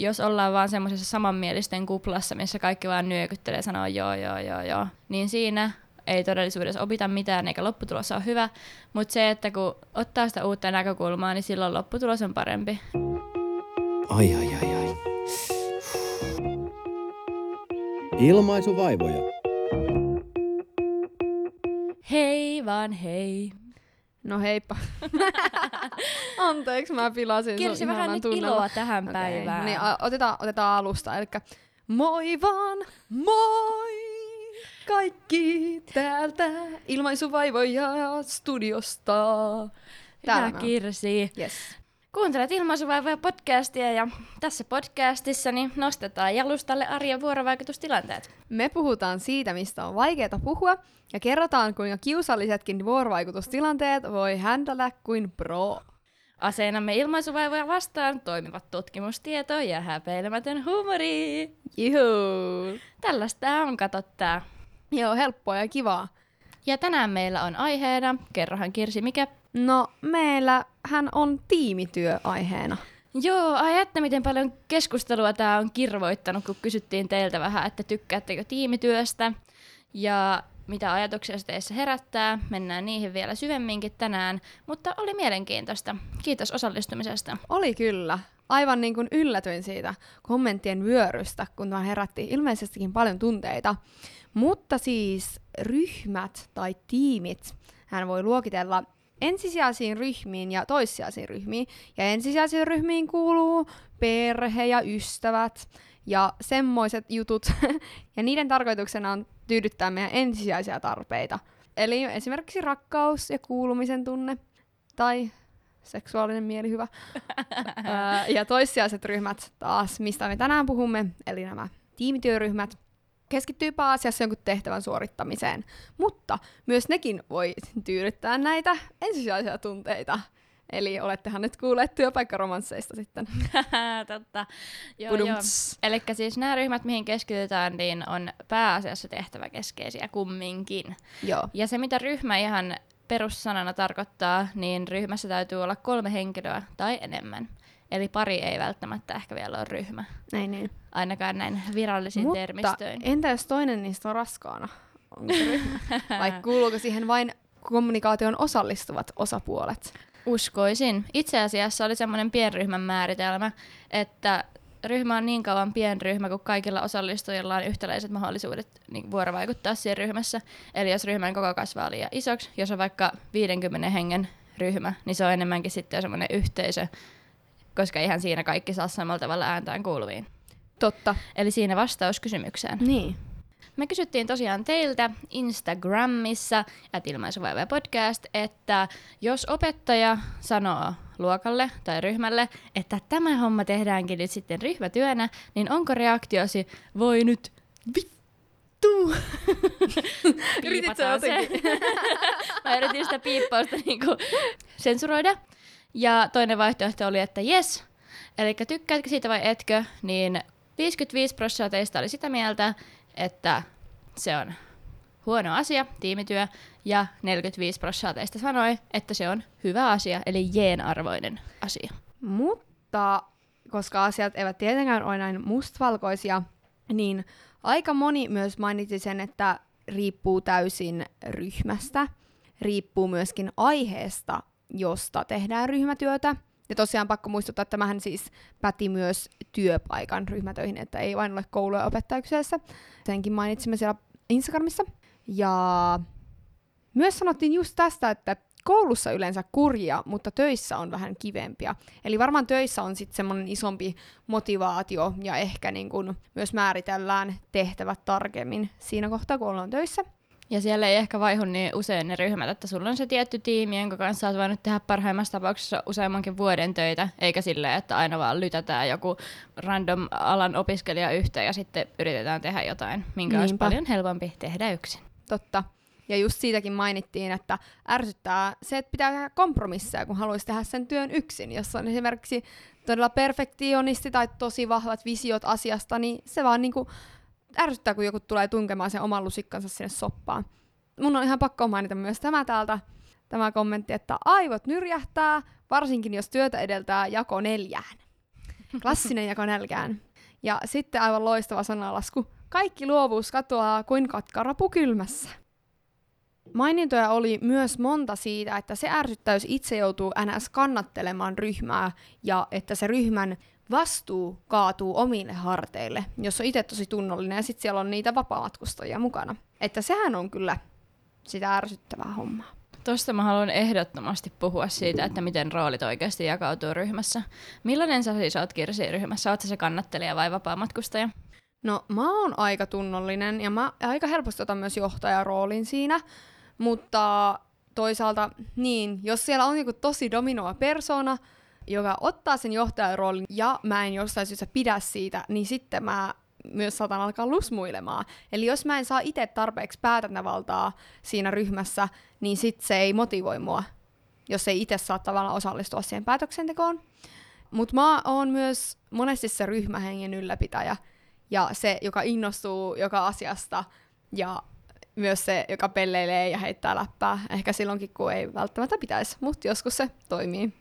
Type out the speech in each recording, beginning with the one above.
jos ollaan vaan semmoisessa samanmielisten kuplassa, missä kaikki vaan nyökyttelee ja sanoo joo, joo, joo, joo, niin siinä ei todellisuudessa opita mitään eikä lopputulos ole hyvä, mutta se, että kun ottaa sitä uutta näkökulmaa, niin silloin lopputulos on parempi. Ai ai ai ai. Ilmaisuvaivoja. Hei vaan hei. No heippa. Anteeksi, mä pilasin Kirsi sun vähän nyt tunnelman. iloa tähän Okei, päivään. Niin, otetaan, otetaan alusta. Eli moi vaan, moi kaikki täältä ilmaisuvaivoja studiosta. Täällä Hyvä. Kirsi. Yes. Kuuntelet Ilmaisuvaivoja podcastia ja tässä podcastissa niin nostetaan jalustalle arjen vuorovaikutustilanteet. Me puhutaan siitä, mistä on vaikeaa puhua, ja kerrotaan, kuinka kiusallisetkin vuorovaikutustilanteet voi händällä kuin pro. Aseenamme ilmaisuvaivoja vastaan toimivat tutkimustieto ja häpeilemätön huumori. Juhu! Tällaista on, kato tää. Joo, helppoa ja kivaa. Ja tänään meillä on aiheena, kerrohan Kirsi mikä? No, meillä hän on tiimityö aiheena. Joo, ai että miten paljon keskustelua tää on kirvoittanut, kun kysyttiin teiltä vähän, että tykkäättekö tiimityöstä ja mitä ajatuksia se teissä herättää. Mennään niihin vielä syvemminkin tänään, mutta oli mielenkiintoista. Kiitos osallistumisesta. Oli kyllä. Aivan niin kuin yllätyin siitä kommenttien vyörystä, kun tämä herätti ilmeisestikin paljon tunteita. Mutta siis ryhmät tai tiimit hän voi luokitella ensisijaisiin ryhmiin ja toissijaisiin ryhmiin. Ja ensisijaisiin ryhmiin kuuluu perhe ja ystävät ja semmoiset jutut. ja niiden tarkoituksena on tyydyttää meidän ensisijaisia tarpeita. Eli esimerkiksi rakkaus ja kuulumisen tunne tai seksuaalinen mielihyvä. Ja toissijaiset ryhmät taas, mistä me tänään puhumme, eli nämä tiimityöryhmät, keskittyy pääasiassa jonkun tehtävän suorittamiseen, mutta myös nekin voi tyydyttää näitä ensisijaisia tunteita. Eli olettehan nyt kuulleet työpaikkaromansseista sitten. Totta. Joo, joo. Eli siis nämä ryhmät, mihin keskitytään, niin on pääasiassa tehtäväkeskeisiä kumminkin. Joo. Ja se, mitä ryhmä ihan perussanana tarkoittaa, niin ryhmässä täytyy olla kolme henkilöä tai enemmän. Eli pari ei välttämättä ehkä vielä ole ryhmä, Näin niin. ainakaan näin virallisin Mutta termistöin. entä jos toinen niistä on raskaana? Onko ryhmä? Vai kuuluuko siihen vain kommunikaation osallistuvat osapuolet? Uskoisin. Itse asiassa oli semmoinen pienryhmän määritelmä, että ryhmä on niin kauan pienryhmä, kun kaikilla osallistujilla on yhtäläiset mahdollisuudet niin vuorovaikuttaa siinä ryhmässä. Eli jos ryhmän koko kasvaa liian isoksi, jos on vaikka 50 hengen ryhmä, niin se on enemmänkin sitten semmoinen yhteisö, koska ihan siinä kaikki saa samalla tavalla ääntään kuuluviin. Totta. Eli siinä vastaus kysymykseen. Niin. Me kysyttiin tosiaan teiltä Instagramissa, at podcast, että jos opettaja sanoo luokalle tai ryhmälle, että tämä homma tehdäänkin nyt sitten ryhmätyönä, niin onko reaktiosi, voi nyt vittu? Yritit sä se. Mä yritin sitä piippausta niinku sensuroida. Ja toinen vaihtoehto oli, että yes. Eli tykkäätkö siitä vai etkö, niin 55 prosenttia teistä oli sitä mieltä, että se on huono asia, tiimityö, ja 45 prosenttia teistä sanoi, että se on hyvä asia, eli jeen-arvoinen asia. Mutta koska asiat eivät tietenkään ole näin mustvalkoisia, niin aika moni myös mainitsi sen, että riippuu täysin ryhmästä, riippuu myöskin aiheesta, josta tehdään ryhmätyötä. Ja tosiaan pakko muistuttaa, että tämähän siis päti myös työpaikan ryhmätöihin, että ei vain ole koulu ja opettaja kyseessä. Senkin mainitsimme siellä Instagramissa. Ja myös sanottiin just tästä, että koulussa yleensä kurjia, mutta töissä on vähän kivempia. Eli varmaan töissä on sitten semmoinen isompi motivaatio ja ehkä niin kun myös määritellään tehtävät tarkemmin siinä kohtaa, kun ollaan töissä. Ja siellä ei ehkä vaihu niin usein ne ryhmät, että sulla on se tietty tiimi, jonka kanssa olet voinut tehdä parhaimmassa tapauksessa useammankin vuoden töitä, eikä silleen, että aina vaan lytätään joku random alan opiskelija yhteen ja sitten yritetään tehdä jotain, minkä olisi Niinpä. paljon helpompi tehdä yksin. Totta. Ja just siitäkin mainittiin, että ärsyttää se, että pitää tehdä kompromisseja, kun haluaisi tehdä sen työn yksin. Jos on esimerkiksi todella perfektionisti tai tosi vahvat visiot asiasta, niin se vaan niinku ärsyttää, kun joku tulee tunkemaan sen oman lusikkansa sinne soppaan. Mun on ihan pakko mainita myös tämä täältä, tämä kommentti, että aivot nyrjähtää, varsinkin jos työtä edeltää jako neljään. Klassinen jako nälkään. Ja sitten aivan loistava sanalasku. Kaikki luovuus katoaa kuin katkarapu kylmässä. Mainintoja oli myös monta siitä, että se ärsyttää, jos itse joutuu NS kannattelemaan ryhmää ja että se ryhmän vastuu kaatuu omille harteille, jos on itse tosi tunnollinen ja sitten siellä on niitä vapaamatkustajia mukana. Että sehän on kyllä sitä ärsyttävää hommaa. Tuosta mä haluan ehdottomasti puhua siitä, että miten roolit oikeasti jakautuu ryhmässä. Millainen sä siis oot Kirsi ryhmässä? Oot sä se kannattelija vai vapaamatkustaja? No mä oon aika tunnollinen ja mä aika helposti otan myös johtajaroolin siinä, mutta toisaalta niin, jos siellä on joku tosi dominoiva persona, joka ottaa sen johtajan roolin ja mä en jostain syystä pidä siitä, niin sitten mä myös saatan alkaa lusmuilemaan. Eli jos mä en saa itse tarpeeksi päätäntävaltaa siinä ryhmässä, niin sit se ei motivoi mua, jos ei itse saa tavallaan osallistua siihen päätöksentekoon. Mutta mä oon myös monesti se ryhmähengen ylläpitäjä ja se, joka innostuu joka asiasta ja myös se, joka pelleilee ja heittää läppää. Ehkä silloinkin, kun ei välttämättä pitäisi, mutta joskus se toimii.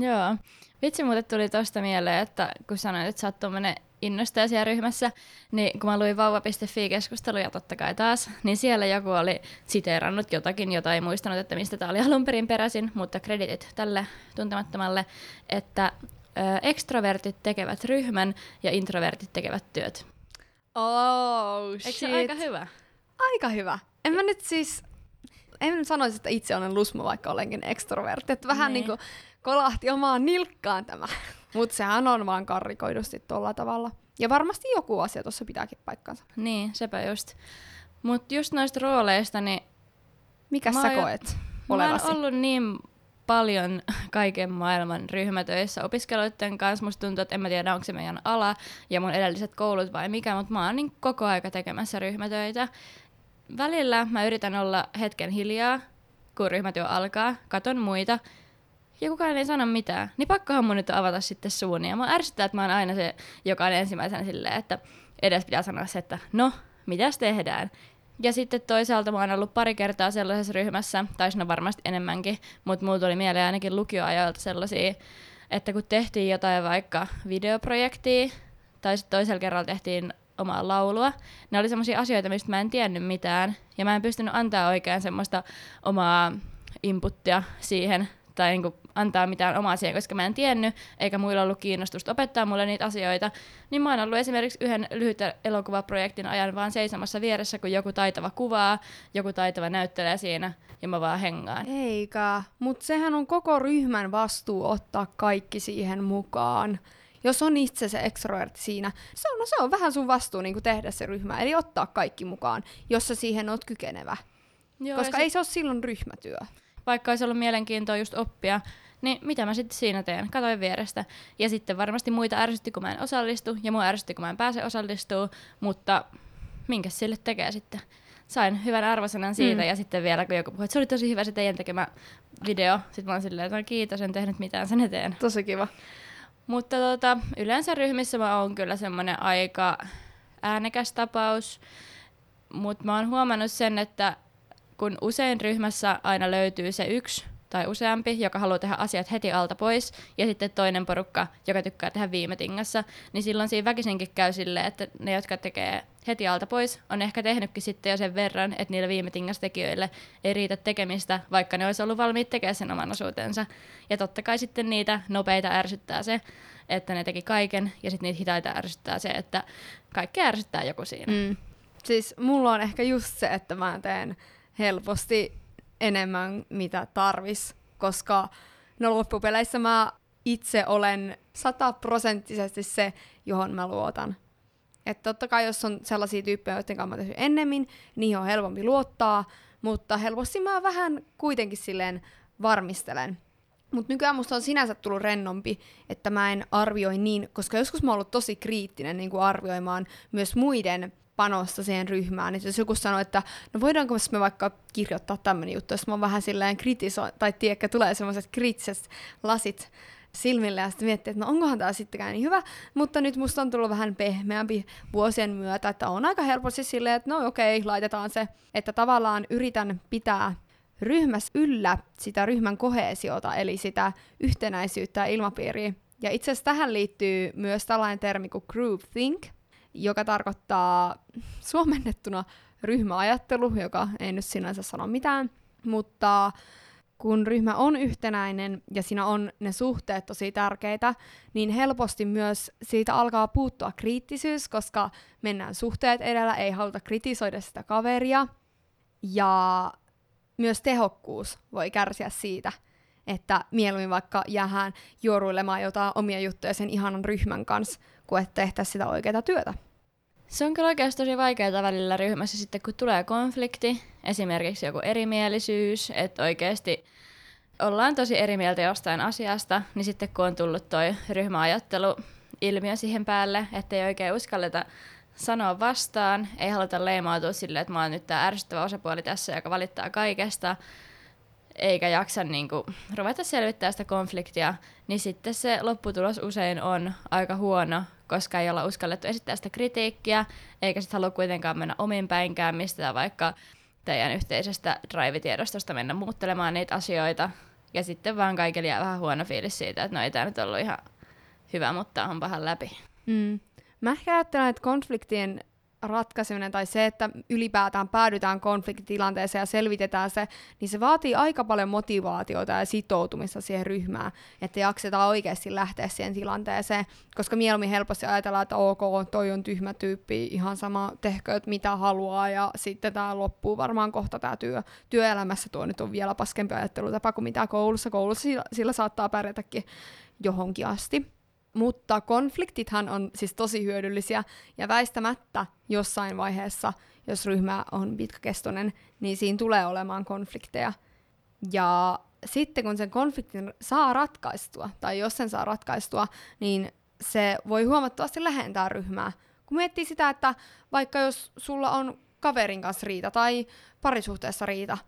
Joo. Vitsi muuten tuli tosta mieleen, että kun sanoit, että sä oot tuommoinen innostaja siellä ryhmässä, niin kun mä luin vauva.fi-keskusteluja totta kai taas, niin siellä joku oli siteerannut jotakin, jota ei muistanut, että mistä tämä oli alun perin peräisin, mutta kreditit tälle tuntemattomalle, että ö, ekstrovertit tekevät ryhmän ja introvertit tekevät työt. Oh, Eikö shit. se ole aika hyvä? aika hyvä. En mä nyt siis, en sanoisi, että itse olen lusmu, vaikka olenkin ekstrovertti. Että vähän Niin. niin. niinku kolahti omaan nilkkaan tämä. Mutta sehän on vaan karrikoidusti tuolla tavalla. Ja varmasti joku asia tuossa pitääkin paikkansa. Niin, sepä just. Mutta just noista rooleista, niin Mikä sä oon koet Mä oon olevasi? ollut niin paljon kaiken maailman ryhmätöissä opiskeluiden kanssa. Musta tuntuu, että en mä tiedä, onko se meidän ala ja mun edelliset koulut vai mikä, mutta mä oon niin koko aika tekemässä ryhmätöitä. Välillä mä yritän olla hetken hiljaa, kun ryhmätyö alkaa, katon muita, ja kukaan ei sano mitään, niin pakkohan mun nyt avata sitten suuni. Ja mä ärsyttää, että mä oon aina se, joka on ensimmäisenä silleen, että edes pitää sanoa se, että no, mitäs tehdään. Ja sitten toisaalta mä oon ollut pari kertaa sellaisessa ryhmässä, tai no varmasti enemmänkin, mutta mulla tuli mieleen ainakin lukioajoilta sellaisia, että kun tehtiin jotain vaikka videoprojektia, tai sitten toisella kerralla tehtiin omaa laulua, ne oli sellaisia asioita, mistä mä en tiennyt mitään, ja mä en pystynyt antaa oikein semmoista omaa inputtia siihen, tai niinku antaa mitään omaa siihen, koska mä en tiennyt, eikä muilla ollut kiinnostusta opettaa mulle niitä asioita, niin mä oon ollut esimerkiksi yhden lyhyt elokuvaprojektin ajan vaan seisomassa vieressä, kun joku taitava kuvaa, joku taitava näyttelee siinä, ja mä vaan hengaan. Eikä, mutta sehän on koko ryhmän vastuu ottaa kaikki siihen mukaan. Jos on itse se ekstrovertti siinä, se on, no se on vähän sun vastuu niin tehdä se ryhmä, eli ottaa kaikki mukaan, jos sä siihen oot kykenevä. Joo, Koska ja ei se ole silloin ryhmätyö. Vaikka olisi ollut mielenkiintoa just oppia, niin mitä mä sitten siinä teen? Katoin vierestä. Ja sitten varmasti muita ärsytti, kun mä en osallistu, ja mua ärsytti, kun mä en pääse osallistumaan, mutta minkä sille tekee sitten? Sain hyvän arvosanan siitä, Mm. ja sitten vielä kun joku puhui, että se oli tosi hyvä se teidän tekemä video, sitten mä oon silleen, että no kiitos, en tehnyt mitään sen eteen. Tosi kiva. Mutta tota, yleensä ryhmissä mä oon kyllä semmoinen aika äänekäs tapaus, mutta mä oon huomannut sen, että kun usein ryhmässä aina löytyy se yksi tai useampi, joka haluaa tehdä asiat heti alta pois, ja sitten toinen porukka, joka tykkää tehdä viime tingassa, niin silloin siinä väkisinkin käy silleen, että ne, jotka tekee heti alta pois, on ehkä tehnytkin sitten jo sen verran, että niillä viime tekijöille ei riitä tekemistä, vaikka ne olisi ollut valmiit tekemään sen oman osuutensa. Ja totta kai sitten niitä nopeita ärsyttää se, että ne teki kaiken, ja sitten niitä hitaita ärsyttää se, että kaikki ärsyttää joku siinä. Mm. Siis mulla on ehkä just se, että mä teen helposti enemmän mitä tarvis, koska no loppupeleissä mä itse olen sataprosenttisesti se, johon mä luotan. Että totta kai jos on sellaisia tyyppejä, joiden kanssa mä tehnyt ennemmin, niihin on helpompi luottaa, mutta helposti mä vähän kuitenkin silleen varmistelen. Mutta nykyään musta on sinänsä tullut rennompi, että mä en arvioi niin, koska joskus mä oon ollut tosi kriittinen niin arvioimaan myös muiden panosta siihen ryhmään. Että jos joku sanoo, että no voidaanko me vaikka kirjoittaa tämmöinen juttu, jos mä oon vähän silleen kritiso, tai tiedätkö, tulee semmoiset kriittiset lasit silmille ja sitten miettii, että no onkohan tämä sittenkään niin hyvä, mutta nyt musta on tullut vähän pehmeämpi vuosien myötä, että on aika helposti silleen, että no okei, laitetaan se, että tavallaan yritän pitää ryhmässä yllä sitä ryhmän kohesiota, eli sitä yhtenäisyyttä ja ilmapiiriä, Ja itse asiassa tähän liittyy myös tällainen termi kuin groupthink, joka tarkoittaa suomennettuna ryhmäajattelu, joka ei nyt sinänsä sano mitään, mutta kun ryhmä on yhtenäinen ja siinä on ne suhteet tosi tärkeitä, niin helposti myös siitä alkaa puuttua kriittisyys, koska mennään suhteet edellä, ei haluta kritisoida sitä kaveria. Ja myös tehokkuus voi kärsiä siitä, että mieluummin vaikka jäähän juoruilemaan jotain omia juttuja sen ihanan ryhmän kanssa, kuin että tehtäisiin sitä oikeaa työtä. Se on kyllä oikeasti tosi vaikeaa välillä ryhmässä sitten, kun tulee konflikti, esimerkiksi joku erimielisyys, että oikeasti ollaan tosi eri mieltä jostain asiasta, niin sitten kun on tullut toi ryhmäajattelu ilmiö siihen päälle, että ei oikein uskalleta sanoa vastaan, ei haluta leimautua silleen, että mä oon nyt tämä ärsyttävä osapuoli tässä, joka valittaa kaikesta, eikä jaksa niin kuin, ruveta selvittää sitä konfliktia, niin sitten se lopputulos usein on aika huono, koska ei olla uskallettu esittää sitä kritiikkiä, eikä sitten halua kuitenkaan mennä omin päinkään mistä vaikka teidän yhteisestä drive-tiedostosta mennä muuttelemaan niitä asioita. Ja sitten vaan kaikille jää vähän huono fiilis siitä, että no ei tämä nyt ollut ihan hyvä, mutta on pahan läpi. Mm. Mä ehkä ajattelen, että konfliktien ratkaiseminen tai se, että ylipäätään päädytään konfliktitilanteeseen ja selvitetään se, niin se vaatii aika paljon motivaatiota ja sitoutumista siihen ryhmään, että jaksetaan oikeasti lähteä siihen tilanteeseen, koska mieluummin helposti ajatellaan, että ok, toi on tyhmä tyyppi, ihan sama, tehkööt mitä haluaa ja sitten tämä loppuu varmaan kohta tämä työ. Työelämässä tuo nyt on vielä paskempi ajattelutapa kuin mitä koulussa. Koulussa sillä, sillä saattaa pärjätäkin johonkin asti. Mutta konfliktithan on siis tosi hyödyllisiä ja väistämättä jossain vaiheessa, jos ryhmä on pitkäkestoinen, niin siinä tulee olemaan konflikteja. Ja sitten kun sen konfliktin saa ratkaistua, tai jos sen saa ratkaistua, niin se voi huomattavasti lähentää ryhmää. Kun miettii sitä, että vaikka jos sulla on kaverin kanssa riita tai parisuhteessa riita,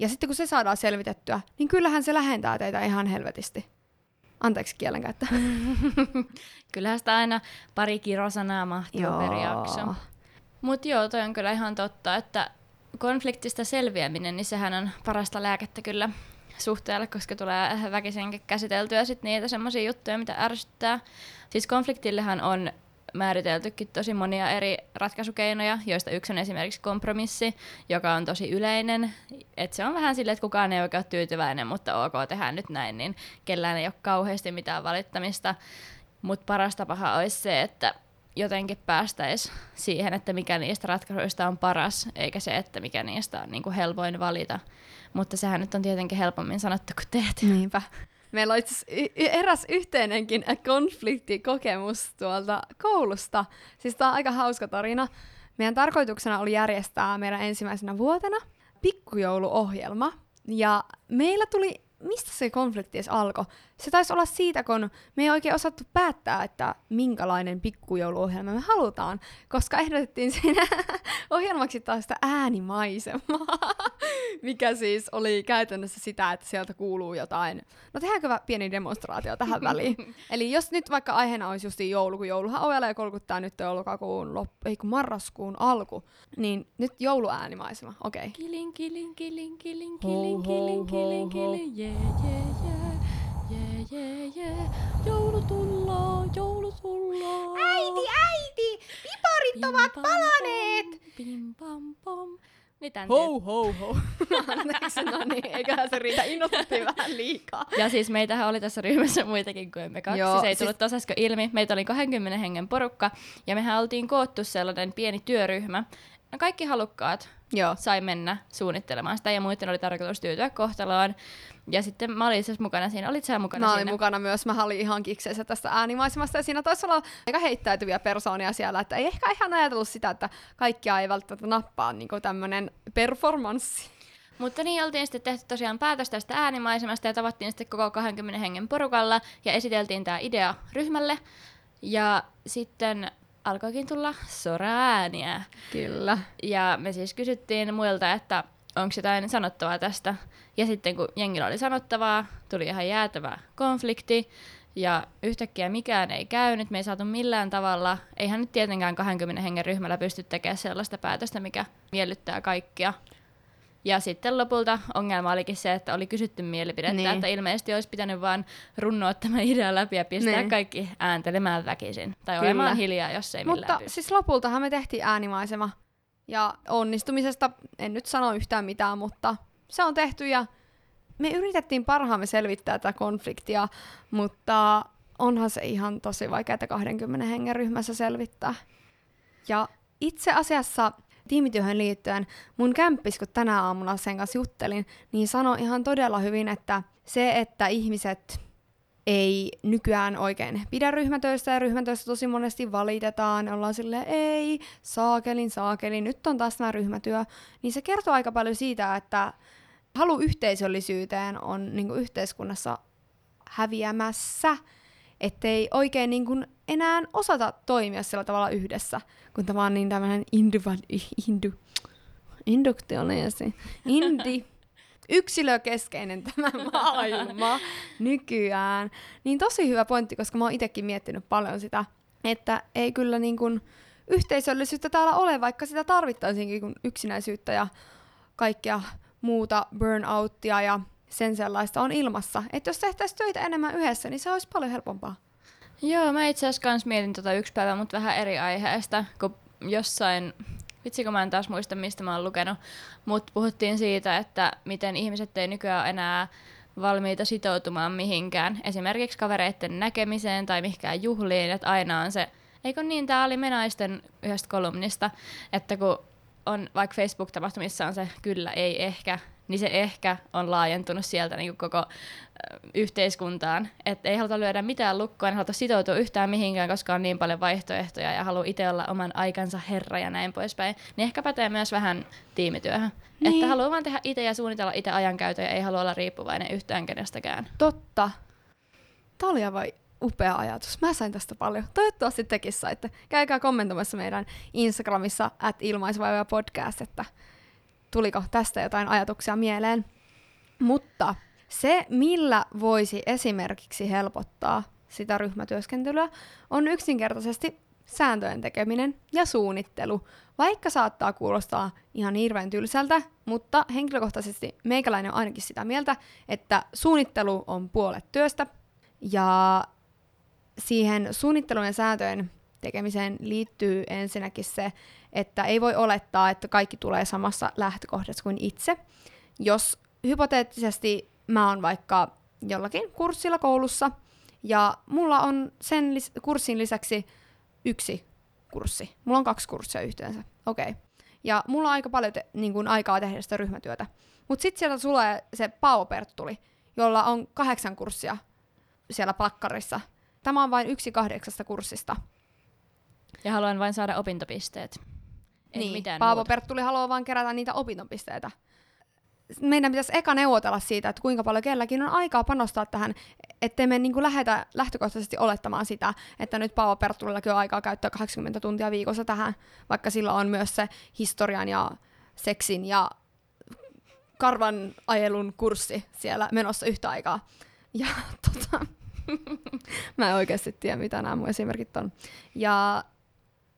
ja sitten kun se saadaan selvitettyä, niin kyllähän se lähentää teitä ihan helvetisti. Anteeksi kielenkäyttö. Kyllähän sitä aina pari kirosanaa mahtuu joo. per jakso. Mutta joo, toi on kyllä ihan totta, että konfliktista selviäminen, niin sehän on parasta lääkettä kyllä suhteelle, koska tulee väkisinkin käsiteltyä sit niitä semmoisia juttuja, mitä ärsyttää. Siis konfliktillehan on määriteltykin tosi monia eri ratkaisukeinoja, joista yksi on esimerkiksi kompromissi, joka on tosi yleinen. Et se on vähän silleen, että kukaan ei oikein ole tyytyväinen, mutta ok, tehdään nyt näin, niin kellään ei ole kauheasti mitään valittamista. Mutta paras tapahan olisi se, että jotenkin päästäisiin siihen, että mikä niistä ratkaisuista on paras, eikä se, että mikä niistä on niinku helpoin valita. Mutta sehän nyt on tietenkin helpommin sanottu kuin tehty. Niinpä. Meillä on eräs yhteinenkin konfliktikokemus tuolta koulusta. Siis tämä on aika hauska tarina. Meidän tarkoituksena oli järjestää meidän ensimmäisenä vuotena pikkujouluohjelma. Ja meillä tuli mistä se konflikti edes alkoi? Se taisi olla siitä, kun me ei oikein osattu päättää, että minkälainen pikkujouluohjelma me halutaan, koska ehdotettiin siinä ohjelmaksi taas sitä äänimaisemaa, mikä siis oli käytännössä sitä, että sieltä kuuluu jotain. No tehdäänkö pieni demonstraatio tähän väliin? Eli jos nyt vaikka aiheena olisi just joulu, kun jouluhan ovelee kolkuttaa nyt joulukakuun loppu, ei kun marraskuun alku, niin nyt jouluäänimaisema, okei. Okay. Kilin, kilin, kilin, kilin, kilin, kilin, kilin, kilin, yeah, yeah, yeah. Jee, jee, jee. Joulu tulloo, joulu tulloo. Äiti, äiti! Piparit ovat palaneet! Pim pam pom. Niin tän Ho, ho, ho. Anteeksi, no niin, eiköhän se riitä, innostuttiin vähän liikaa. Ja siis meitähän oli tässä ryhmässä muitakin kuin me kaksi. Joo, se ei tullut siis... äsken ilmi. Meitä oli 20 hengen porukka ja mehän oltiin koottu sellainen pieni työryhmä. No kaikki halukkaat Joo. sai mennä suunnittelemaan sitä ja muiden oli tarkoitus tyytyä kohtaloon. Ja sitten mä olin itse mukana siinä. Olit sä mukana mä siinä? olin mukana myös. Mä olin ihan kikseessä tästä äänimaisemasta. Ja siinä taisi olla aika heittäytyviä persoonia siellä. Että ei ehkä ihan ajatellut sitä, että kaikkia ei välttämättä nappaa niin tämmöinen performanssi. Mutta niin oltiin sitten tehty tosiaan päätös tästä äänimaisemasta ja tavattiin sitten koko 20 hengen porukalla ja esiteltiin tämä idea ryhmälle. Ja sitten alkoikin tulla soraääniä. Kyllä. Ja me siis kysyttiin muilta, että onko jotain sanottavaa tästä. Ja sitten kun jengillä oli sanottavaa, tuli ihan jäätävä konflikti. Ja yhtäkkiä mikään ei käynyt, me ei saatu millään tavalla. Eihän nyt tietenkään 20 hengen ryhmällä pysty tekemään sellaista päätöstä, mikä miellyttää kaikkia. Ja sitten lopulta ongelma olikin se, että oli kysytty mielipidettä, Niin. että ilmeisesti olisi pitänyt vaan runnoa tämä idea läpi ja pistää Niin. kaikki ääntelemään väkisin. Tai Kyllä. olemaan hiljaa, jos ei Mutta pysty. siis lopultahan me tehtiin äänimaisema. Ja onnistumisesta en nyt sano yhtään mitään, mutta se on tehty ja me yritettiin parhaamme selvittää tätä konfliktia, mutta onhan se ihan tosi vaikeaa 20 hengen ryhmässä selvittää. Ja itse asiassa tiimityöhön liittyen mun kämppis, kun tänä aamuna sen kanssa juttelin, niin sanoi ihan todella hyvin, että se, että ihmiset ei nykyään oikein pidä ryhmätöistä ja ryhmätöistä tosi monesti valitetaan, ollaan silleen, ei, saakelin, saakelin, nyt on taas tämä ryhmätyö, niin se kertoo aika paljon siitä, että halu yhteisöllisyyteen on niin yhteiskunnassa häviämässä, ettei oikein niin kuin enää osata toimia sillä tavalla yhdessä, kun tämä on niin tämmöinen individu, indu, induktioneesi, indi, yksilökeskeinen tämä maailma nykyään. Niin tosi hyvä pointti, koska mä oon itsekin miettinyt paljon sitä, että ei kyllä niin kuin yhteisöllisyyttä täällä ole, vaikka sitä tarvittaisiinkin kun yksinäisyyttä ja kaikkea muuta burnouttia ja sen sellaista on ilmassa. Että jos tehtäisiin töitä enemmän yhdessä, niin se olisi paljon helpompaa. Joo, mä itse asiassa kans mietin tota yksi päivä, mutta vähän eri aiheesta, kun jossain, vitsi kun mä en taas muista mistä mä oon lukenut, mutta puhuttiin siitä, että miten ihmiset ei nykyään enää valmiita sitoutumaan mihinkään, esimerkiksi kavereiden näkemiseen tai mihinkään juhliin, että aina on se, eikö niin, tää oli menaisten yhdestä kolumnista, että kun on vaikka Facebook-tapahtumissa on se kyllä, ei, ehkä, niin se ehkä on laajentunut sieltä niin koko yhteiskuntaan. Että ei haluta lyödä mitään lukkoa, ei haluta sitoutua yhtään mihinkään, koska on niin paljon vaihtoehtoja ja haluaa itse olla oman aikansa herra ja näin poispäin. Niin ehkä pätee myös vähän tiimityöhön. Niin. Että haluaa vaan tehdä itse ja suunnitella itse ajankäytön ja ei halua olla riippuvainen yhtään kenestäkään. Totta. Tämä oli aivan upea ajatus. Mä sain tästä paljon. Toivottavasti tekin saitte. Käykää kommentoimassa meidän Instagramissa at ilmaisvaivoja podcast, että tuliko tästä jotain ajatuksia mieleen. Mutta se, millä voisi esimerkiksi helpottaa sitä ryhmätyöskentelyä, on yksinkertaisesti sääntöjen tekeminen ja suunnittelu. Vaikka saattaa kuulostaa ihan hirveän tylsältä, mutta henkilökohtaisesti meikäläinen on ainakin sitä mieltä, että suunnittelu on puolet työstä ja siihen suunnittelun ja sääntöjen tekemiseen liittyy ensinnäkin se, että ei voi olettaa, että kaikki tulee samassa lähtökohdassa kuin itse. Jos hypoteettisesti mä oon vaikka jollakin kurssilla koulussa ja mulla on sen lis- kurssin lisäksi yksi kurssi. Mulla on kaksi kurssia yhteensä. Okei. Okay. Ja mulla on aika paljon te- niin kuin aikaa tehdä sitä ryhmätyötä. Mutta sitten sieltä tulee se Paavo Perttuli, jolla on kahdeksan kurssia siellä plakkarissa. Tämä on vain yksi kahdeksasta kurssista. Ja haluan vain saada opintopisteet. Ei niin, mitään Paavo muuta. Perttuli haluaa vain kerätä niitä opintopisteitä. Meidän pitäisi eka neuvotella siitä, että kuinka paljon kelläkin on aikaa panostaa tähän, ettei me niin lähetä lähtökohtaisesti olettamaan sitä, että nyt Paavo Perttulillakin on aikaa käyttää 80 tuntia viikossa tähän, vaikka sillä on myös se historian ja seksin ja karvan ajelun kurssi siellä menossa yhtä aikaa. Ja tota, mä en oikeasti tiedä, mitä nämä mun esimerkit on. Ja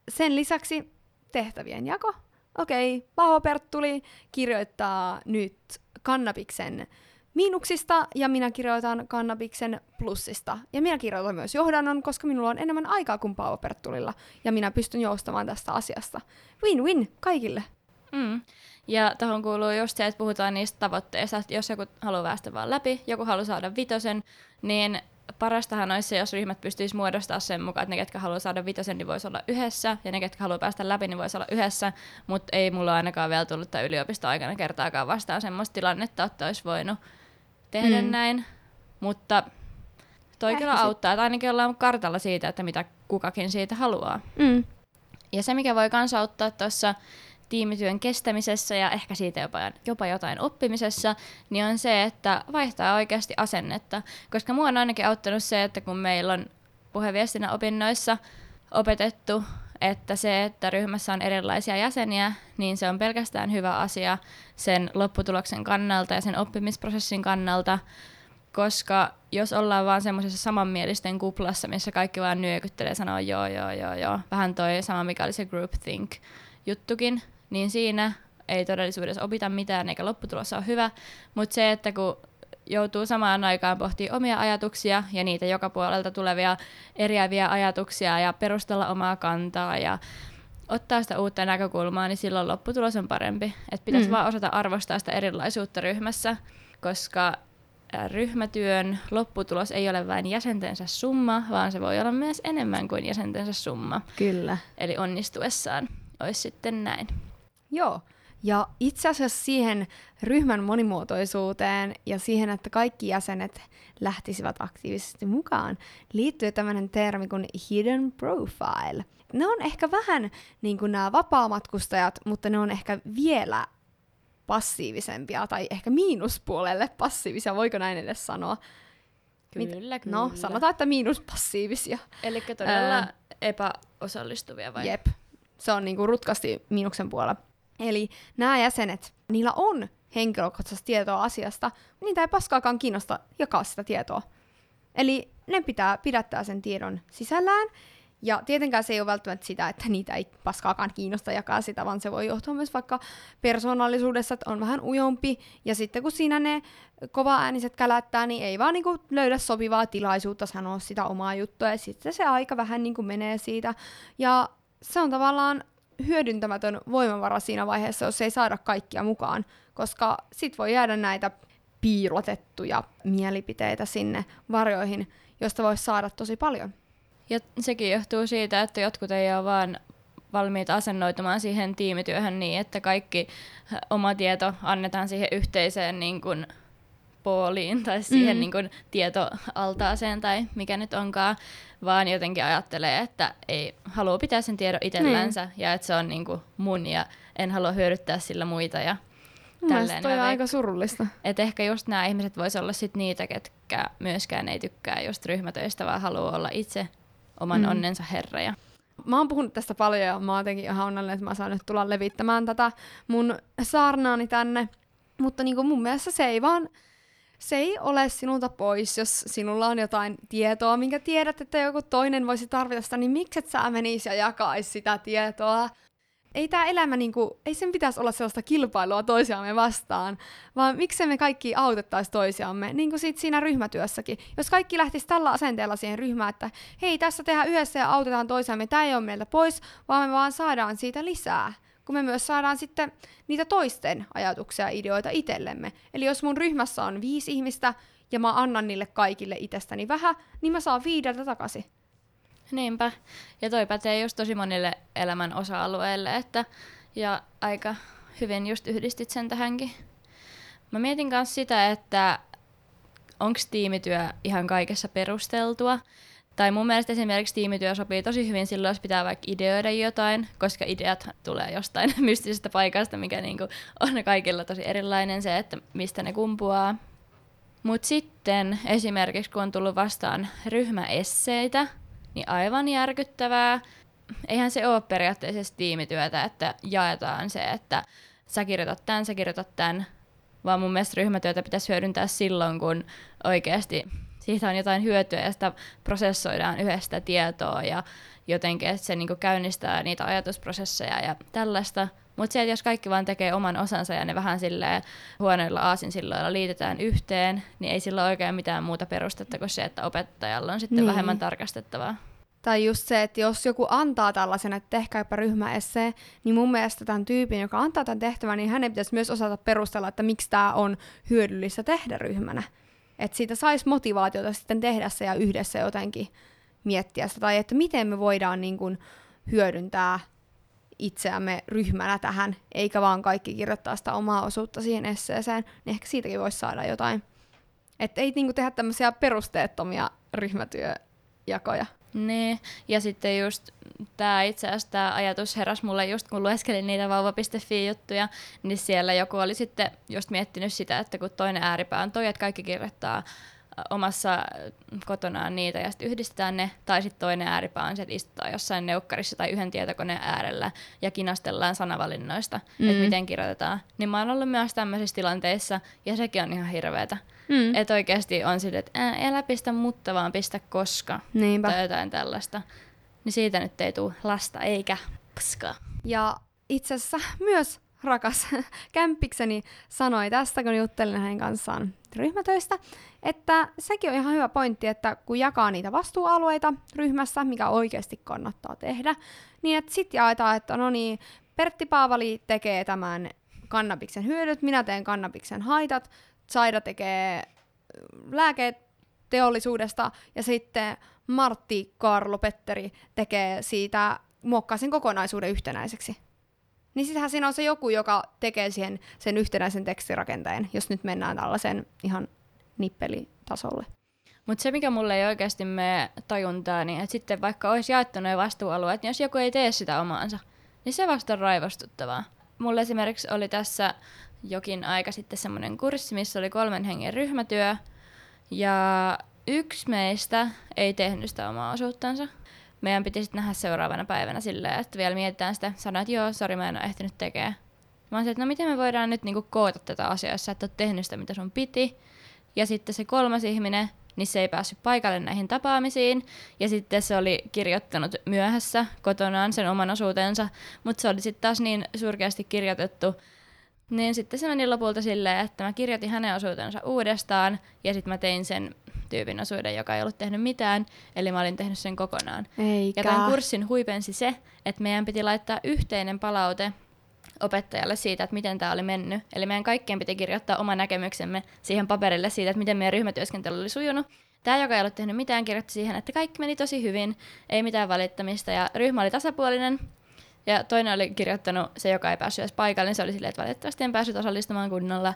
sen lisäksi tehtävien jako. Okei, Paavo Perttuli kirjoittaa nyt kannabiksen miinuksista ja minä kirjoitan kannabiksen plussista. Ja minä kirjoitan myös johdannon, koska minulla on enemmän aikaa kuin Paavo Perttulilla ja minä pystyn joustamaan tästä asiasta. Win-win kaikille. Mm. Ja tuohon kuuluu just se, että puhutaan niistä tavoitteista, että jos joku haluaa päästä vaan läpi, joku haluaa saada vitosen, niin parastahan olisi se, jos ryhmät pystyisi muodostaa sen mukaan, että ne, ketkä haluaa saada vitosen, niin voisi olla yhdessä, ja ne, ketkä haluaa päästä läpi, niin voisi olla yhdessä, mutta ei mulla ainakaan vielä tullut tämän yliopisto-aikana kertaakaan vastaan semmoista tilannetta, että olisi voinut tehdä Mm. näin, mutta toi kyllä auttaa, että ainakin ollaan kartalla siitä, että mitä kukakin siitä haluaa. Mm. Ja se, mikä voi myös auttaa tuossa tiimityön kestämisessä ja ehkä siitä jopa, jopa jotain oppimisessa, niin on se, että vaihtaa oikeasti asennetta. Koska mua on ainakin auttanut se, että kun meillä on puheviestinnän opinnoissa opetettu, että se, että ryhmässä on erilaisia jäseniä, niin se on pelkästään hyvä asia sen lopputuloksen kannalta ja sen oppimisprosessin kannalta, koska jos ollaan vaan semmoisessa samanmielisten kuplassa, missä kaikki vaan nyökyttelee ja sanoo joo, joo, joo, joo, vähän toi sama, mikä oli se groupthink juttukin, niin siinä ei todellisuudessa opita mitään eikä lopputulos ole hyvä, mutta se, että kun joutuu samaan aikaan pohtimaan omia ajatuksia ja niitä joka puolelta tulevia eriäviä ajatuksia ja perustella omaa kantaa ja ottaa sitä uutta näkökulmaa, niin silloin lopputulos on parempi. Että pitäisi mm. vaan osata arvostaa sitä erilaisuutta ryhmässä, koska ryhmätyön lopputulos ei ole vain jäsentensä summa, vaan se voi olla myös enemmän kuin jäsentensä summa. Kyllä. Eli onnistuessaan olisi sitten näin. Joo. Ja itse asiassa siihen ryhmän monimuotoisuuteen ja siihen, että kaikki jäsenet lähtisivät aktiivisesti mukaan, liittyy tämmöinen termi kuin hidden profile. Ne on ehkä vähän niin kuin nämä vapaamatkustajat, mutta ne on ehkä vielä passiivisempia tai ehkä miinuspuolelle passiivisia, voiko näin edes sanoa? Kyllä, Mit? No, kyllä. sanotaan, että miinuspassiivisia. Eli todella Ää... epäosallistuvia vai? Jep, se on niinku rutkasti miinuksen puolella. Eli nämä jäsenet, niillä on henkilökohtaisesti tietoa asiasta, niitä ei paskaakaan kiinnosta jakaa sitä tietoa. Eli ne pitää pidättää sen tiedon sisällään, ja tietenkään se ei ole välttämättä sitä, että niitä ei paskaakaan kiinnosta jakaa sitä, vaan se voi johtua myös vaikka persoonallisuudessa, että on vähän ujompi, ja sitten kun siinä ne kova ääniset kälättää, niin ei vaan niinku löydä sopivaa tilaisuutta sanoa sitä omaa juttua, ja sitten se aika vähän niinku menee siitä. Ja se on tavallaan hyödyntämätön voimavara siinä vaiheessa, jos ei saada kaikkia mukaan, koska sit voi jäädä näitä piilotettuja mielipiteitä sinne varjoihin, josta voisi saada tosi paljon. Ja sekin johtuu siitä, että jotkut ei ole vaan valmiita asennoitumaan siihen tiimityöhön niin, että kaikki oma tieto annetaan siihen yhteiseen niin kuin, pooliin tai siihen mm. niin kuin, tietoaltaaseen tai mikä nyt onkaan, vaan jotenkin ajattelee, että ei halua pitää sen tiedon itsellänsä mm. ja että se on niin kuin, mun ja en halua hyödyttää sillä muita ja Mielestäni toi on aika surullista. Et ehkä just nämä ihmiset voisi olla sit niitä, ketkä myöskään ei tykkää just ryhmätöistä, vaan haluaa olla itse oman mm. onnensa herra. Ja... Mä oon puhunut tästä paljon ja mä oon jotenkin ihan onnellinen, että mä saan nyt tulla levittämään tätä mun saarnaani tänne. Mutta niin kuin mun mielestä se ei vaan, se ei ole sinulta pois, jos sinulla on jotain tietoa, minkä tiedät, että joku toinen voisi tarvita sitä, niin miksi et sä menisi ja jakaisi sitä tietoa? ei tämä elämä, niinku, ei sen pitäisi olla sellaista kilpailua toisiamme vastaan, vaan miksi me kaikki autettaisiin toisiamme, niin kuin sit siinä ryhmätyössäkin. Jos kaikki lähtisi tällä asenteella siihen ryhmään, että hei, tässä tehdään yhdessä ja autetaan toisiamme, tämä ei ole meiltä pois, vaan me vaan saadaan siitä lisää kun me myös saadaan sitten niitä toisten ajatuksia ja ideoita itsellemme. Eli jos mun ryhmässä on viisi ihmistä ja mä annan niille kaikille itsestäni vähän, niin mä saan viideltä takaisin. Niinpä. Ja toi pätee just tosi monille elämän osa-alueille, että ja aika hyvin just yhdistit sen tähänkin. Mä mietin myös sitä, että onko tiimityö ihan kaikessa perusteltua. Tai mun mielestä esimerkiksi tiimityö sopii tosi hyvin silloin, jos pitää vaikka ideoida jotain, koska ideat tulee jostain mystisestä paikasta, mikä niinku on kaikilla tosi erilainen se, että mistä ne kumpuaa. Mutta sitten esimerkiksi kun on tullut vastaan ryhmäesseitä, niin aivan järkyttävää. Eihän se ole periaatteessa tiimityötä, että jaetaan se, että sä kirjoitat tämän, sä kirjoitat tämän, vaan mun mielestä ryhmätyötä pitäisi hyödyntää silloin, kun oikeasti siitä on jotain hyötyä ja sitä prosessoidaan yhdestä tietoa ja jotenkin, että se niinku käynnistää niitä ajatusprosesseja ja tällaista. Mutta se, että jos kaikki vaan tekee oman osansa ja ne vähän silleen huonoilla aasinsilloilla liitetään yhteen, niin ei sillä ole oikein mitään muuta perustetta kuin se, että opettajalla on sitten niin. vähemmän tarkastettavaa. Tai just se, että jos joku antaa tällaisen, että tehkääpä ryhmäessee, niin mun mielestä tämän tyypin, joka antaa tämän tehtävän, niin hänen pitäisi myös osata perustella, että miksi tämä on hyödyllistä tehdä ryhmänä. Että siitä saisi motivaatiota sitten tehdä se ja yhdessä jotenkin miettiä sitä, tai että miten me voidaan niin kuin hyödyntää itseämme ryhmänä tähän, eikä vaan kaikki kirjoittaa sitä omaa osuutta siihen esseeseen, niin ehkä siitäkin voisi saada jotain. Että ei niinku tehdä tämmöisiä perusteettomia ryhmätyöjakoja. Niin, ja sitten just tämä itse asiassa tämä ajatus heräs mulle just kun lueskelin niitä vauva.fi-juttuja, niin siellä joku oli sitten just miettinyt sitä, että kun toinen ääripää on toi, että kaikki kirjoittaa omassa kotonaan niitä ja sitten yhdistetään ne, tai sitten toinen ääripää on se, että istutaan jossain neukkarissa tai yhden tietokoneen äärellä ja kinastellaan sanavalinnoista, mm. että miten kirjoitetaan. Niin mä oon ollut myös tämmöisissä tilanteissa ja sekin on ihan hirveetä. Mm. Että oikeasti on sille, että ää, älä pistä mutta vaan pistä koska Niinpä. tai jotain tällaista. Niin siitä nyt ei tule lasta eikä paskaa. Ja itse asiassa myös rakas kämppikseni sanoi tästä, kun juttelin hänen kanssaan ryhmätöistä, että sekin on ihan hyvä pointti, että kun jakaa niitä vastuualueita ryhmässä, mikä oikeasti kannattaa tehdä, niin että sitten jaetaan, että no niin, Pertti Paavali tekee tämän kannabiksen hyödyt, minä teen kannabiksen haitat, Saida tekee lääketeollisuudesta ja sitten Martti Karlo Petteri tekee siitä, muokkaa sen kokonaisuuden yhtenäiseksi. Niin sittenhän siinä on se joku, joka tekee siihen sen yhtenäisen tekstirakenteen, jos nyt mennään tällaisen ihan nippelitasolle. Mutta se, mikä mulle ei oikeasti mene tajuntaa, niin että sitten vaikka olisi jaettu noin vastuualueet, niin jos joku ei tee sitä omaansa, niin se vasta on raivostuttavaa. Mulla esimerkiksi oli tässä jokin aika sitten semmoinen kurssi, missä oli kolmen hengen ryhmätyö, ja yksi meistä ei tehnyt sitä omaa osuuttansa. Meidän piti sitten nähdä seuraavana päivänä silleen, että vielä mietitään sitä. Sanoin, että joo, sori, mä en ole ehtinyt tekemään. Mä olisin, että no miten me voidaan nyt niinku koota tätä asiaa, jos sä et ole tehnyt sitä, mitä sun piti. Ja sitten se kolmas ihminen, niin se ei päässyt paikalle näihin tapaamisiin. Ja sitten se oli kirjoittanut myöhässä kotonaan sen oman osuutensa, mutta se oli sitten taas niin surkeasti kirjoitettu, niin sitten se meni lopulta silleen, että mä kirjoitin hänen osuutensa uudestaan ja sitten mä tein sen tyypin osuuden, joka ei ollut tehnyt mitään, eli mä olin tehnyt sen kokonaan. Eikä. Ja tämän kurssin huipensi se, että meidän piti laittaa yhteinen palaute opettajalle siitä, että miten tämä oli mennyt. Eli meidän kaikkien piti kirjoittaa oma näkemyksemme siihen paperille siitä, että miten meidän ryhmätyöskentely oli sujunut. Tämä, joka ei ollut tehnyt mitään, kirjoitti siihen, että kaikki meni tosi hyvin, ei mitään valittamista ja ryhmä oli tasapuolinen. Ja toinen oli kirjoittanut, se joka ei päässyt edes paikalle, niin se oli silleen, että valitettavasti en päässyt osallistumaan kunnolla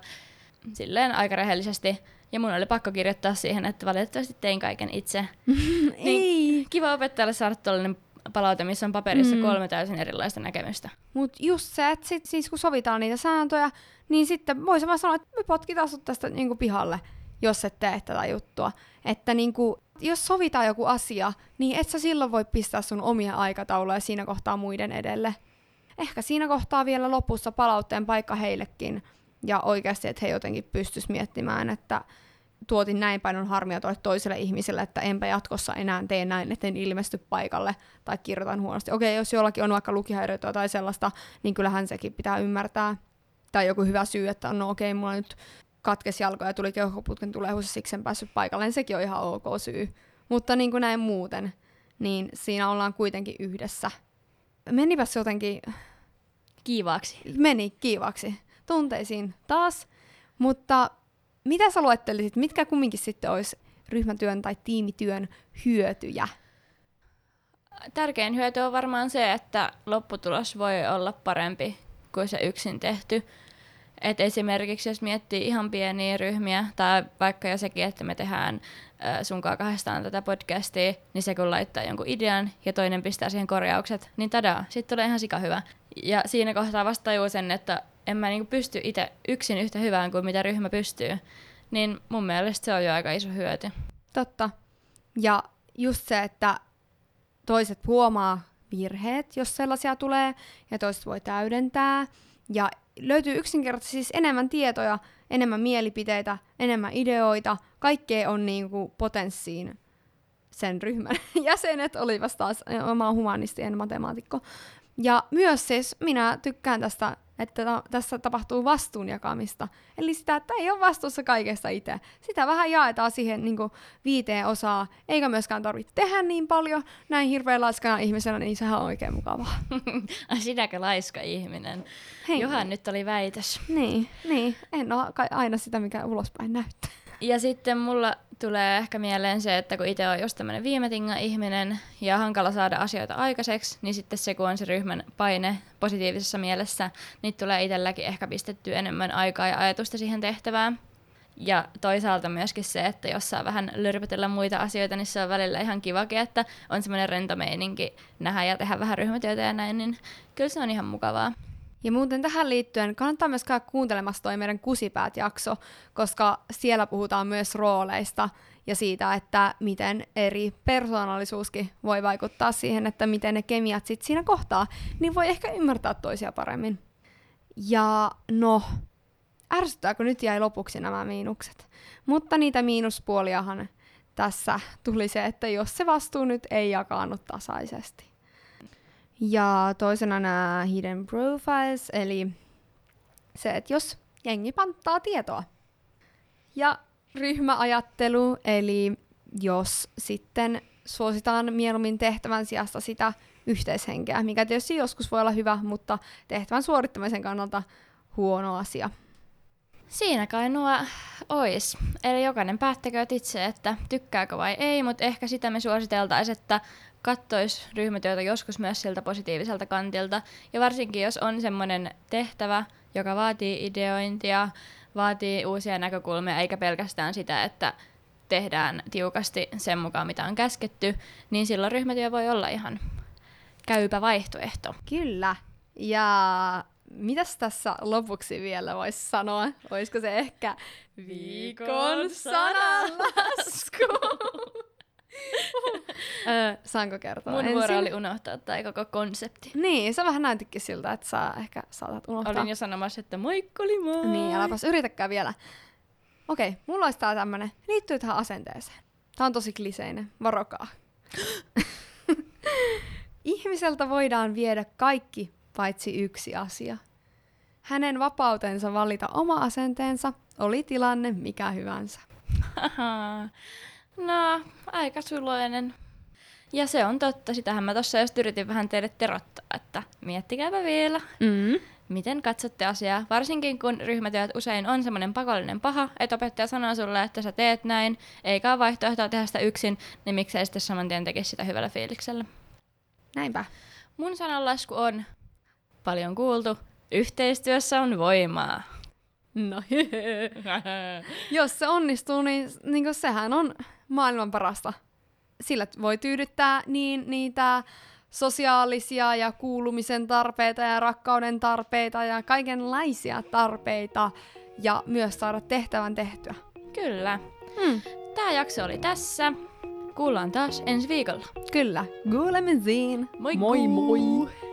silleen aika rehellisesti. Ja mun oli pakko kirjoittaa siihen, että valitettavasti tein kaiken itse. niin, kiva opettajalle saada tuollainen palaute, missä on paperissa mm. kolme täysin erilaista näkemystä. Mut just se, että sit, siis kun sovitaan niitä sääntöjä, niin sitten voisi vaan sanoa, että me potkitaan sut tästä niinku pihalle, jos et tee tätä juttua. Että niinku, jos sovitaan joku asia, niin et sä silloin voi pistää sun omia aikatauluja siinä kohtaa muiden edelle. Ehkä siinä kohtaa vielä lopussa palautteen paikka heillekin, ja oikeasti, että he jotenkin pystyis miettimään, että tuotin näin paljon harmia tuolle toiselle ihmiselle, että enpä jatkossa enää tee näin, etten ilmesty paikalle tai kirjoitan huonosti. Okei, jos jollakin on vaikka lukihäiriötä tai sellaista, niin kyllähän sekin pitää ymmärtää. Tai joku hyvä syy, että no okei, mulla nyt katkesi jalko ja tuli keuhkoputken tulehdus siksi en päässyt paikalle, niin sekin on ihan ok syy. Mutta niin kuin näin muuten, niin siinä ollaan kuitenkin yhdessä. Menipä se jotenkin... Kiivaaksi. Meni kiivaksi. Tunteisiin taas. Mutta mitä sä luettelisit, mitkä kumminkin sitten olisi ryhmätyön tai tiimityön hyötyjä? Tärkein hyöty on varmaan se, että lopputulos voi olla parempi kuin se yksin tehty. Et esimerkiksi jos miettii ihan pieniä ryhmiä, tai vaikka jo sekin, että me tehdään sunkaan kahdestaan tätä podcastia, niin se kun laittaa jonkun idean ja toinen pistää siihen korjaukset, niin tadaa, sitten tulee ihan sika hyvä. Ja siinä kohtaa vasta tajuu sen, että en mä niinku pysty itse yksin yhtä hyvään kuin mitä ryhmä pystyy. Niin mun mielestä se on jo aika iso hyöty. Totta. Ja just se, että toiset huomaa virheet, jos sellaisia tulee, ja toiset voi täydentää. Ja löytyy yksinkertaisesti siis enemmän tietoja, enemmän mielipiteitä, enemmän ideoita. Kaikkea on niinku potenssiin sen ryhmän jäsenet, olivat taas, mä oon humanisti, en matemaatikko. Ja myös siis minä tykkään tästä että ta- tässä tapahtuu vastuun jakamista. Eli sitä, että ei ole vastuussa kaikesta itse. Sitä vähän jaetaan siihen niin kuin, viiteen osaa, eikä myöskään tarvitse tehdä niin paljon. Näin hirveän laiskana ihmisenä, niin sehän on oikein mukavaa. Sinäkö laiska ihminen? Hei. Johan nyt oli väitös. Niin, niin. En ole aina sitä, mikä ulospäin näyttää. Ja sitten mulla tulee ehkä mieleen se, että kun itse on just tämmöinen viimetinga ihminen ja hankala saada asioita aikaiseksi, niin sitten se, kun on se ryhmän paine positiivisessa mielessä, niin tulee itselläkin ehkä pistettyä enemmän aikaa ja ajatusta siihen tehtävään. Ja toisaalta myöskin se, että jos saa vähän lyrpytellä muita asioita, niin se on välillä ihan kivakin, että on semmoinen rento meininki nähdä ja tehdä vähän ryhmätyötä ja näin, niin kyllä se on ihan mukavaa. Ja muuten tähän liittyen kannattaa myös käydä kuuntelemassa toi meidän Kusipäät-jakso, koska siellä puhutaan myös rooleista ja siitä, että miten eri persoonallisuuskin voi vaikuttaa siihen, että miten ne kemiat sit siinä kohtaa, niin voi ehkä ymmärtää toisia paremmin. Ja no, ärsyttääkö nyt jäi lopuksi nämä miinukset? Mutta niitä miinuspuoliahan tässä tuli se, että jos se vastuu nyt ei jakaannut tasaisesti. Ja toisena nämä hidden profiles, eli se, että jos jengi panttaa tietoa. Ja ryhmäajattelu, eli jos sitten suositaan mieluummin tehtävän sijasta sitä yhteishenkeä, mikä tietysti joskus voi olla hyvä, mutta tehtävän suorittamisen kannalta huono asia. Siinä kai nuo ois. Eli jokainen päättäkööt itse, että tykkääkö vai ei, mutta ehkä sitä me suositeltaisiin, että kattois ryhmätyötä joskus myös siltä positiiviselta kantilta. Ja varsinkin jos on semmoinen tehtävä, joka vaatii ideointia, vaatii uusia näkökulmia, eikä pelkästään sitä, että tehdään tiukasti sen mukaan, mitä on käsketty, niin silloin ryhmätyö voi olla ihan käypä vaihtoehto. Kyllä. Ja mitäs tässä lopuksi vielä voisi sanoa? Olisiko se ehkä viikon sananlasku? Öö, saanko kertoa Mun ensin? vuoro oli unohtaa tämä koko konsepti. Niin, se vähän näytikin siltä, että sä ehkä saatat unohtaa. Olin jo sanomassa, että moikkoli moi! Niin, äläpäs yritäkään vielä. Okei, mulla olisi tää tämmönen, liittyy tähän asenteeseen. Tää on tosi kliseinen, varokaa. Ihmiseltä voidaan viedä kaikki paitsi yksi asia. Hänen vapautensa valita oma asenteensa oli tilanne mikä hyvänsä. No, aika suloinen. Ja se on totta, sitähän mä tossa just yritin vähän teille terottaa, että miettikääpä vielä, Mm. miten katsotte asiaa. Varsinkin kun ryhmätyöt usein on semmoinen pakollinen paha, että opettaja sanoo sulle, että sä teet näin, eikä ole vaihtoehtoa tehdä sitä yksin, niin miksei sitten saman tien tekisi sitä hyvällä fiiliksellä. Näinpä. Mun sananlasku on paljon kuultu, yhteistyössä on voimaa. No Jos se onnistuu, niin, niin sehän on maailman parasta. Sillä voi tyydyttää niin niitä sosiaalisia ja kuulumisen tarpeita ja rakkauden tarpeita ja kaikenlaisia tarpeita ja myös saada tehtävän tehtyä. Kyllä. Hmm. Tämä jakso oli tässä. Kuullaan taas ensi viikolla. Kyllä. Kuulemisiin. Moikku! Moi moi!